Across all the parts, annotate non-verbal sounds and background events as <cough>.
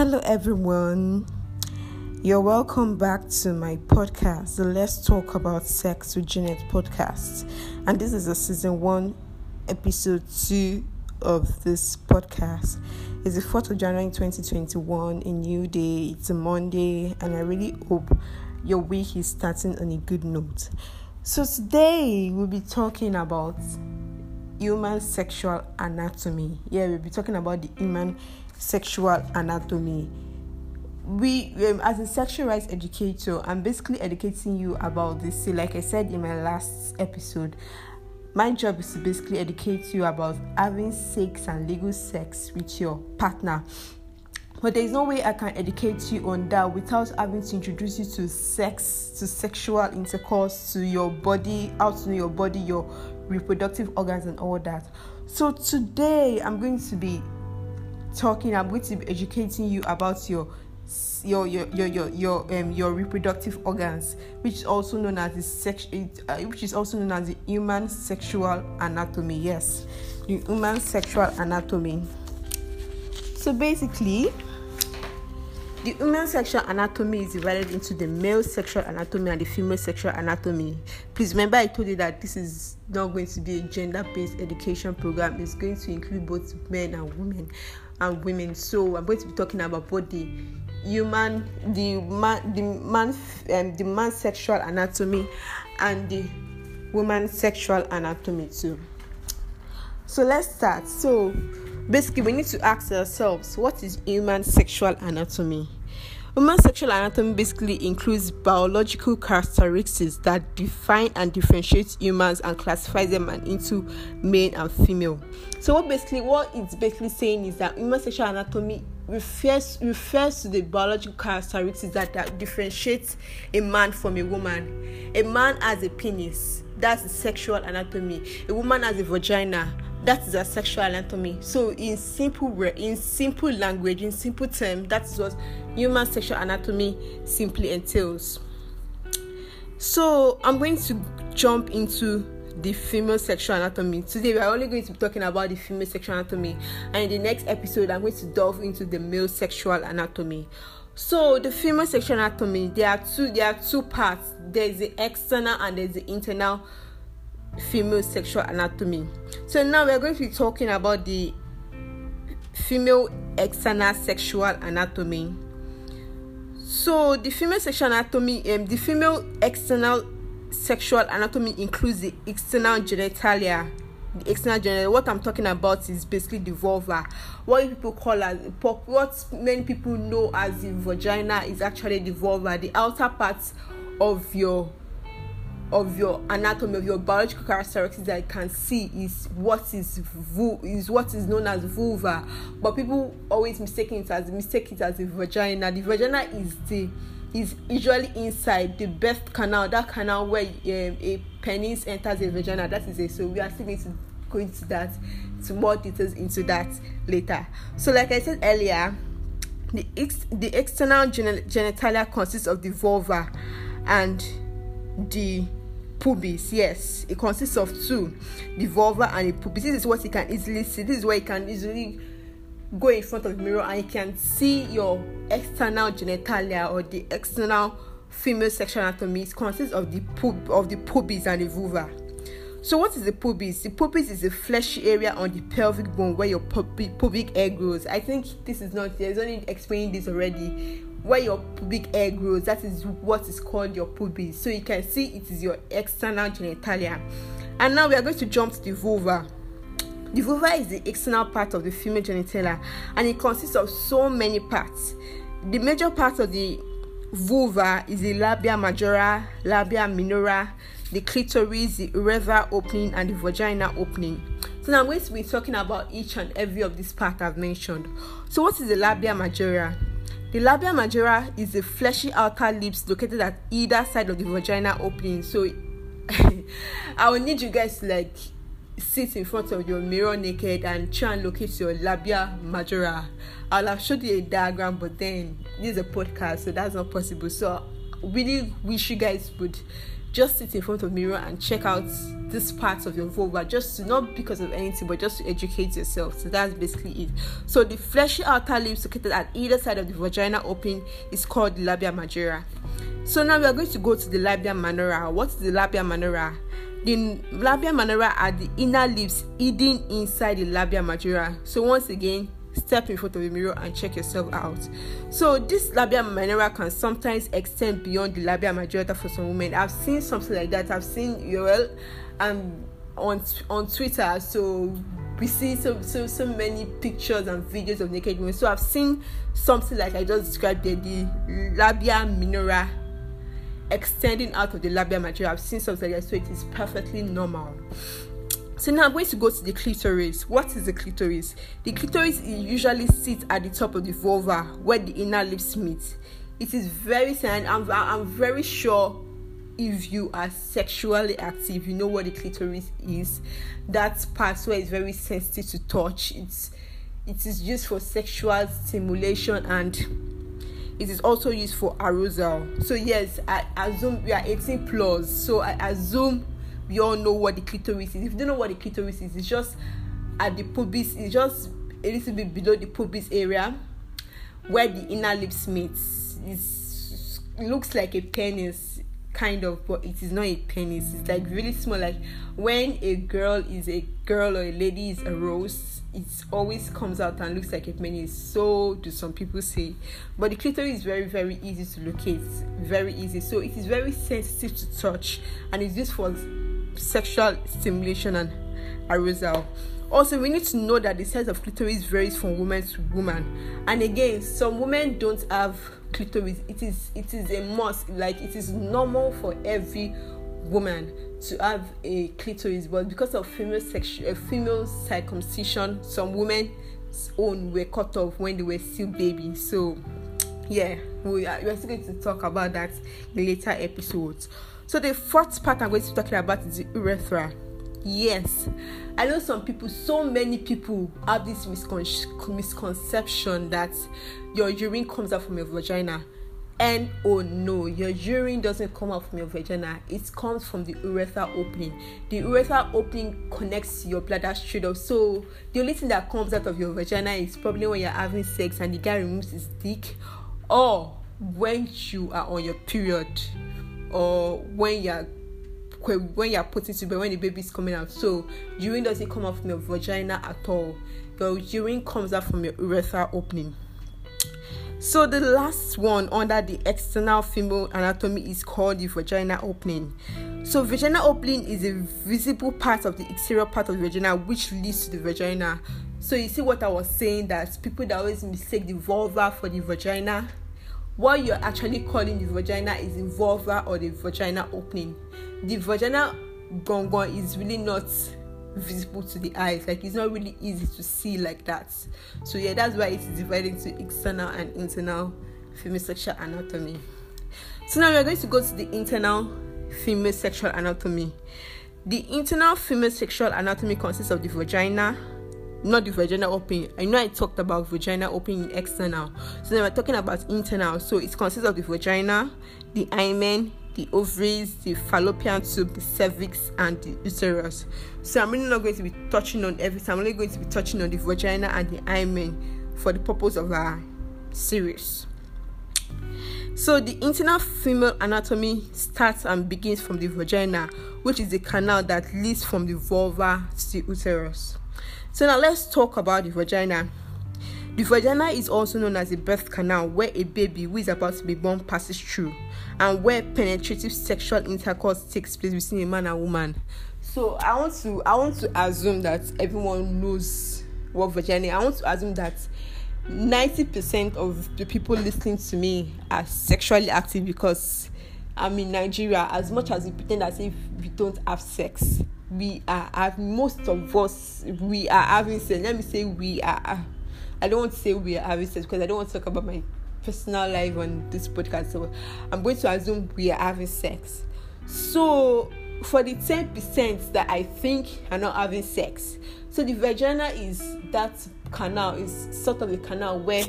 Hello, everyone. You're welcome back to my podcast, the Let's Talk About Sex with Jeanette podcast. And this is a season one, episode two of this podcast. It's the 4th of January 2021, a new day, it's a Monday, and I really hope your week is starting on a good note. So, today we'll be talking about human sexual anatomy. Yeah, we'll be talking about the human sexual anatomy. We, um, as a sexual rights educator, I'm basically educating you about this. So, like I said in my last episode, my job is to basically educate you about having sex and legal sex with your partner. But there is no way I can educate you on that without having to introduce you to sex, to sexual intercourse, to your body, how to your body, your reproductive organs, and all that. So today I'm going to be talking. I'm going to be educating you about your your your your your your, um, your reproductive organs, which is also known as the sex, uh, which is also known as the human sexual anatomy. Yes, the human sexual anatomy. So basically, the human sexual anatomy is divided into the male sexual anatomy and the female sexual anatomy. Please remember, I told you that this is not going to be a gender based education program, it's going to include both men and women and women. So, I'm going to be talking about both the human, the man, the man, um, the man sexual anatomy and the woman sexual anatomy too. So, let's start. So, basically we need to ask ourselves what is human sexual anatomy human sexual anatomy basically includes biological characteristics that define and differentiate humans and classify them into male and female. So what basically what it's basically saying is that human sexual anatomy refers refers to the biological characteristics that, that a man from a woman. A man has a penis. That's the sexual anatomy. A woman has a vagina that is a sexual anatomy. So in simple in simple language in simple terms that is what human sexual anatomy simply entails. So i'm going to jump into the female sexual anatomy. Today we are only going to be talking about the female sexual anatomy. And in the next episode i'm going to delve into the male sexual anatomy. So the female sexual anatomy there are two there are two parts. There's the external and there's the internal female sexual anatomy. So now we're going to be talking about the female external sexual anatomy. So the female sexual anatomy, um, the female external sexual anatomy includes the external genitalia. The external genitalia. What I'm talking about is basically the vulva. What people call as what many people know as the vagina is actually the vulva, the outer part of your of your anatomy of your biological characteristics that I can see is what is vu- is what is known as vulva. But people always mistake it as mistake it as a vagina. The vagina is the is usually inside the birth canal that canal where um, a penis enters a vagina. That is it. So we are still going to go into that to more details into that later. So like i said earlier the ex- the external gen- genitalia consists of the vulva and the pubis yes. It consists of two the vulva and the pubis. This is what you can easily see. This is where you can easily go in front of the mirror and you can see your external genitalia or the external female sexual anatomy. It consists of the pub of the pubis and the vulva so what is the pubis? The pubis is a fleshy area on the pelvic bone where your pubic pubic hair grows. I think this is not there's only explaining this already where your pubic hair grows that is what is called your pubis. So you can see it is your external genitalia. And now we are going to jump to the vulva. The vulva is the external part of the female genitalia and it consists of so many parts. The major part of the vulva is the labia majora labia minora the clitoris the urethra opening and the vagina opening. So now i'm going to be talking about each and every of these parts i've mentioned. So what is the labia majora the labia majora is the fleshy outer lips located at either side of the vagina opening. So <laughs> I will need you guys to like sit in front of your mirror naked and try and locate your labia majora. I'll have showed you a diagram, but then this is a podcast, so that's not possible. So really wish you guys would just sit in front of mirror and check out this part of your vulva just to, not because of anything but just to educate yourself. So that's basically it. So the fleshy outer lips located at either side of the vagina opening is called the labia majora. So now we are going to go to the labia minora what's the labia minora the labia minora are the inner lips hidden inside the labia majora. So once again step in front of the mirror and check yourself out. So this labia minora can sometimes extend beyond the labia majora for some women. I've seen something like that. I've seen URL um on on Twitter. So we see so so so many pictures and videos of naked women. So I've seen something like I just described there, the labia minora extending out of the labia majora. I've seen something like that, so it is perfectly normal. So now I'm going to go to the clitoris. What is the clitoris? The clitoris usually sits at the top of the vulva where the inner lips meet. It is very thin. I'm, I'm very sure if you are sexually active, you know what the clitoris is. That part where it's very sensitive to touch. It's it is used for sexual stimulation and it is also used for arousal. So yes, I assume we are 18 plus. So I assume we all know what the clitoris is. If you don't know what the clitoris is, it's just at the pubis, it's just a little bit below the pubis area where the inner lips meet. It's, it looks like a penis, kind of, but it is not a penis. It's like really small. Like when a girl is a girl or a lady is a rose, it always comes out and looks like a penis. So do some people say. But the clitoris is very, very easy to locate. Very easy. So it is very sensitive to touch and it's used for sexual stimulation and arousal. Also, we need to know that the size of clitoris varies from woman to woman. And again, some women don't have clitoris. It is it is a must. Like it is normal for every woman to have a clitoris, but because of female sexual, uh, female circumcision, some women's own were cut off when they were still babies. So, yeah, we are, we are still going to talk about that in later episodes. So the fourth part I'm going to be talking about is the urethra. Yes, I know some people, so many people have this miscon- misconception that your urine comes out from your vagina. And oh no, your urine doesn't come out from your vagina, it comes from the urethra opening. The urethra opening connects your bladder straight up. So the only thing that comes out of your vagina is probably when you're having sex and the guy removes his dick, or when you are on your period or when you're when you're putting to bed when the baby is coming out. So urine doesn't come out from your vagina at all. Your urine comes out from your urethra opening. So the last one under the external female anatomy is called the vagina opening. So vagina opening is a visible part of the exterior part of the vagina which leads to the vagina. So you see what i was saying that people that always mistake the vulva for the vagina what you're actually calling the vagina is the vulva or the vagina opening. The vagina gongon is really not visible to the eyes, like it's not really easy to see like that. So, yeah, that's why it's divided into external and internal female sexual anatomy. So, now we're going to go to the internal female sexual anatomy. The internal female sexual anatomy consists of the vagina, not the vagina opening. I know I talked about vagina opening external. So then we're talking about internal. So it consists of the vagina, the hymen, the ovaries, the fallopian tube, the cervix, and the uterus. So I'm really not going to be touching on everything. I'm only going to be touching on the vagina and the hymen for the purpose of our series. So the internal female anatomy starts and begins from the vagina, which is the canal that leads from the vulva to the uterus. So now let's talk about the vagina. The vagina is also known as the birth canal where a baby who is about to be born passes through and where penetrative sexual intercourse takes place between a man and woman. So I want to I want to assume that everyone knows what vagina. I want to assume that 90% of the people listening to me are sexually active because I'm in Nigeria as much as we pretend as if we don't have sex we are most of us we are having sex let me say we are. I don't want to say we are having sex because i don't want to talk about my personal life on this podcast so i'm going to assume we are having sex. So for the 10% that i think are not having sex so the vagina is that canal is sort of a canal where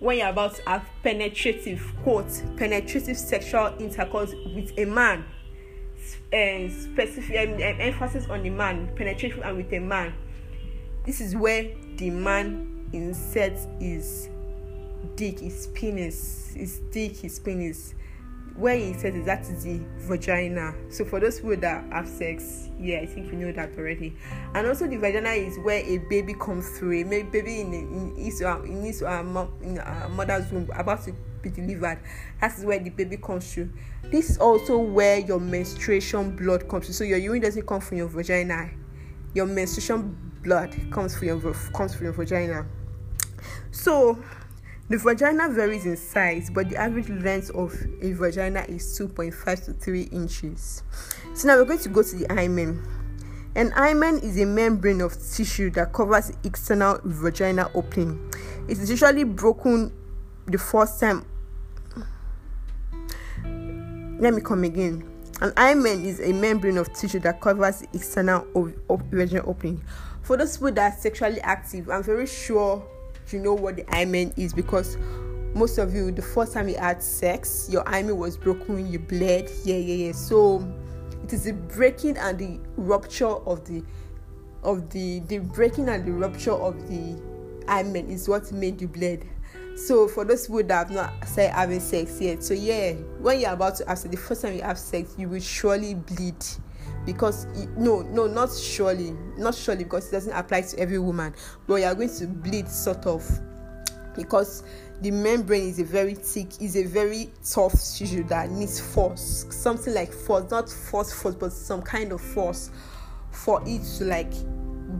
when you're about to have penetrative quote penetrative sexual intercourse with a man uh, specific um, um, emphasis on the man penetration and with a man. This is where the man inserts his dick his penis his dick his penis where he says is that is the vagina. So for those people that have sex, yeah, I think you know that already. And also the vagina is where a baby comes through. A baby in in his in his uh, in a mother's womb about to be delivered. That is where the baby comes through. This is also where your menstruation blood comes through. So your urine doesn't come from your vagina. Your menstruation blood comes from your comes from your vagina. So the vagina varies in size, but the average length of a vagina is 2.5 to 3 inches. So now we're going to go to the hymen. An hymen is a membrane of tissue that covers the external vagina opening. It is usually broken the first time. Let me come again. An hymen is a membrane of tissue that covers the external of, vagina opening. For those people that are sexually active, I'm very sure you know what the hymen is because most of you the first time you had sex your hymen was broken you bled. Yeah yeah yeah. So it is the breaking and the rupture of the of the the breaking and the rupture of the hymen is what made you bleed so for those people that have not started having sex yet so yeah when you're about to have sex the first time you have sex you will surely bleed because no no not surely not surely because it doesn't apply to every woman but you are going to bleed sort of because the membrane is a very thick is a very tough tissue that needs force something like force not force force but some kind of force for it to like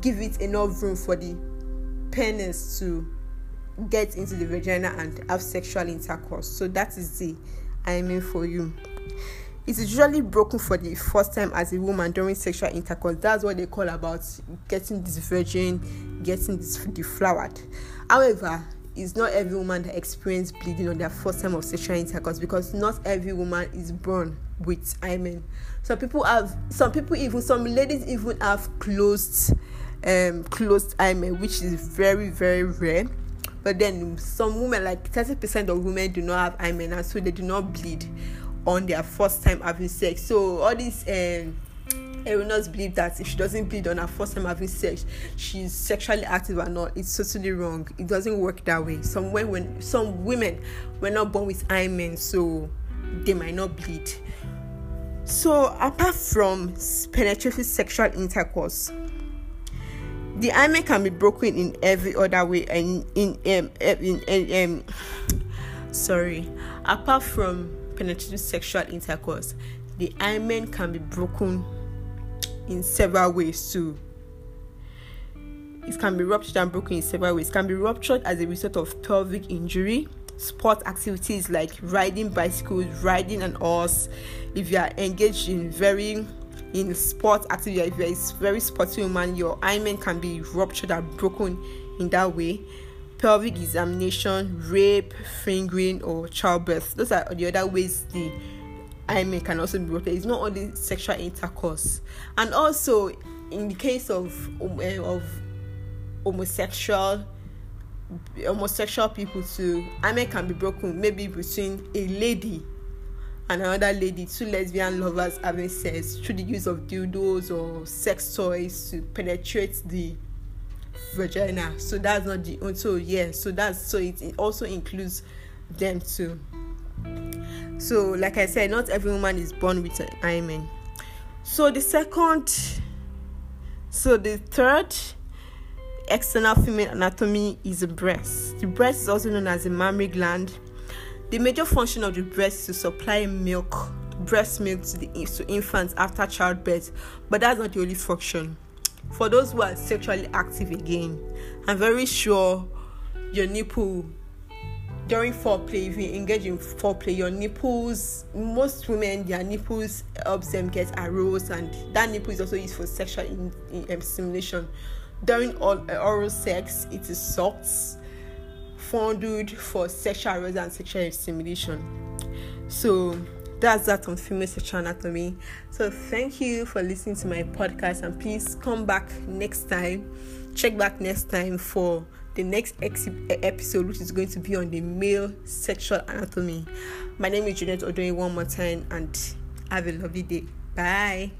give it enough room for the penis to get into the vagina and have sexual intercourse. So that is the i mean for you it is usually broken for the first time as a woman during sexual intercourse. That's what they call about getting this virgin, getting this deflowered. However, it's not every woman that experiences bleeding on their first time of sexual intercourse because not every woman is born with hymen. Some people have, some people even, some ladies even have closed, um, closed hymen, which is very very rare. But then some women, like thirty percent of women, do not have hymen, and so they do not bleed on their first time having sex. So all these um erroneous believe that if she doesn't bleed on her first time having sex, she's sexually active or not. It's totally wrong. It doesn't work that way. Some when, when some women were not born with hymen, so they might not bleed. So apart from penetrative sexual intercourse, the hymen can be broken in every other way and in um in, in um <sighs> sorry apart from penetrative sexual intercourse, the hymen can be broken in several ways too. It can be ruptured and broken in several ways. It can be ruptured as a result of pelvic injury, sport activities like riding bicycles, riding an horse. If you are engaged in very in sport activity, if you are a very sporty woman, your hymen can be ruptured and broken in that way pelvic examination, rape, fingering, or childbirth. Those are the other ways the hymen can also be broken. It's not only sexual intercourse, and also in the case of um, eh, of homosexual homosexual people too, hymen can be broken maybe between a lady and another lady, two lesbian lovers having sex through the use of dildos or sex toys to penetrate the vagina. So that's not the so yeah so that's so it, it also includes them too. So like i said not every woman is born with an hymen. So the second so the third external female anatomy is the breast. The breast is also known as the mammary gland. The major function of the breast is to supply milk breast milk to the to infants after childbirth but that's not the only function for those who are sexually active again, I'm very sure your nipple during foreplay, if you engage in foreplay, your nipples, most women, their nipples helps them get aroused, and that nipple is also used for sexual in, in, um, stimulation. During all, uh, oral sex, it is soft, fondled for sexual arousal and sexual stimulation. So, that's that on female sexual anatomy. So thank you for listening to my podcast and please come back next time. Check back next time for the next ex- episode, which is going to be on the male sexual anatomy. My name is Juliet Odoye one more time, and have a lovely day. Bye.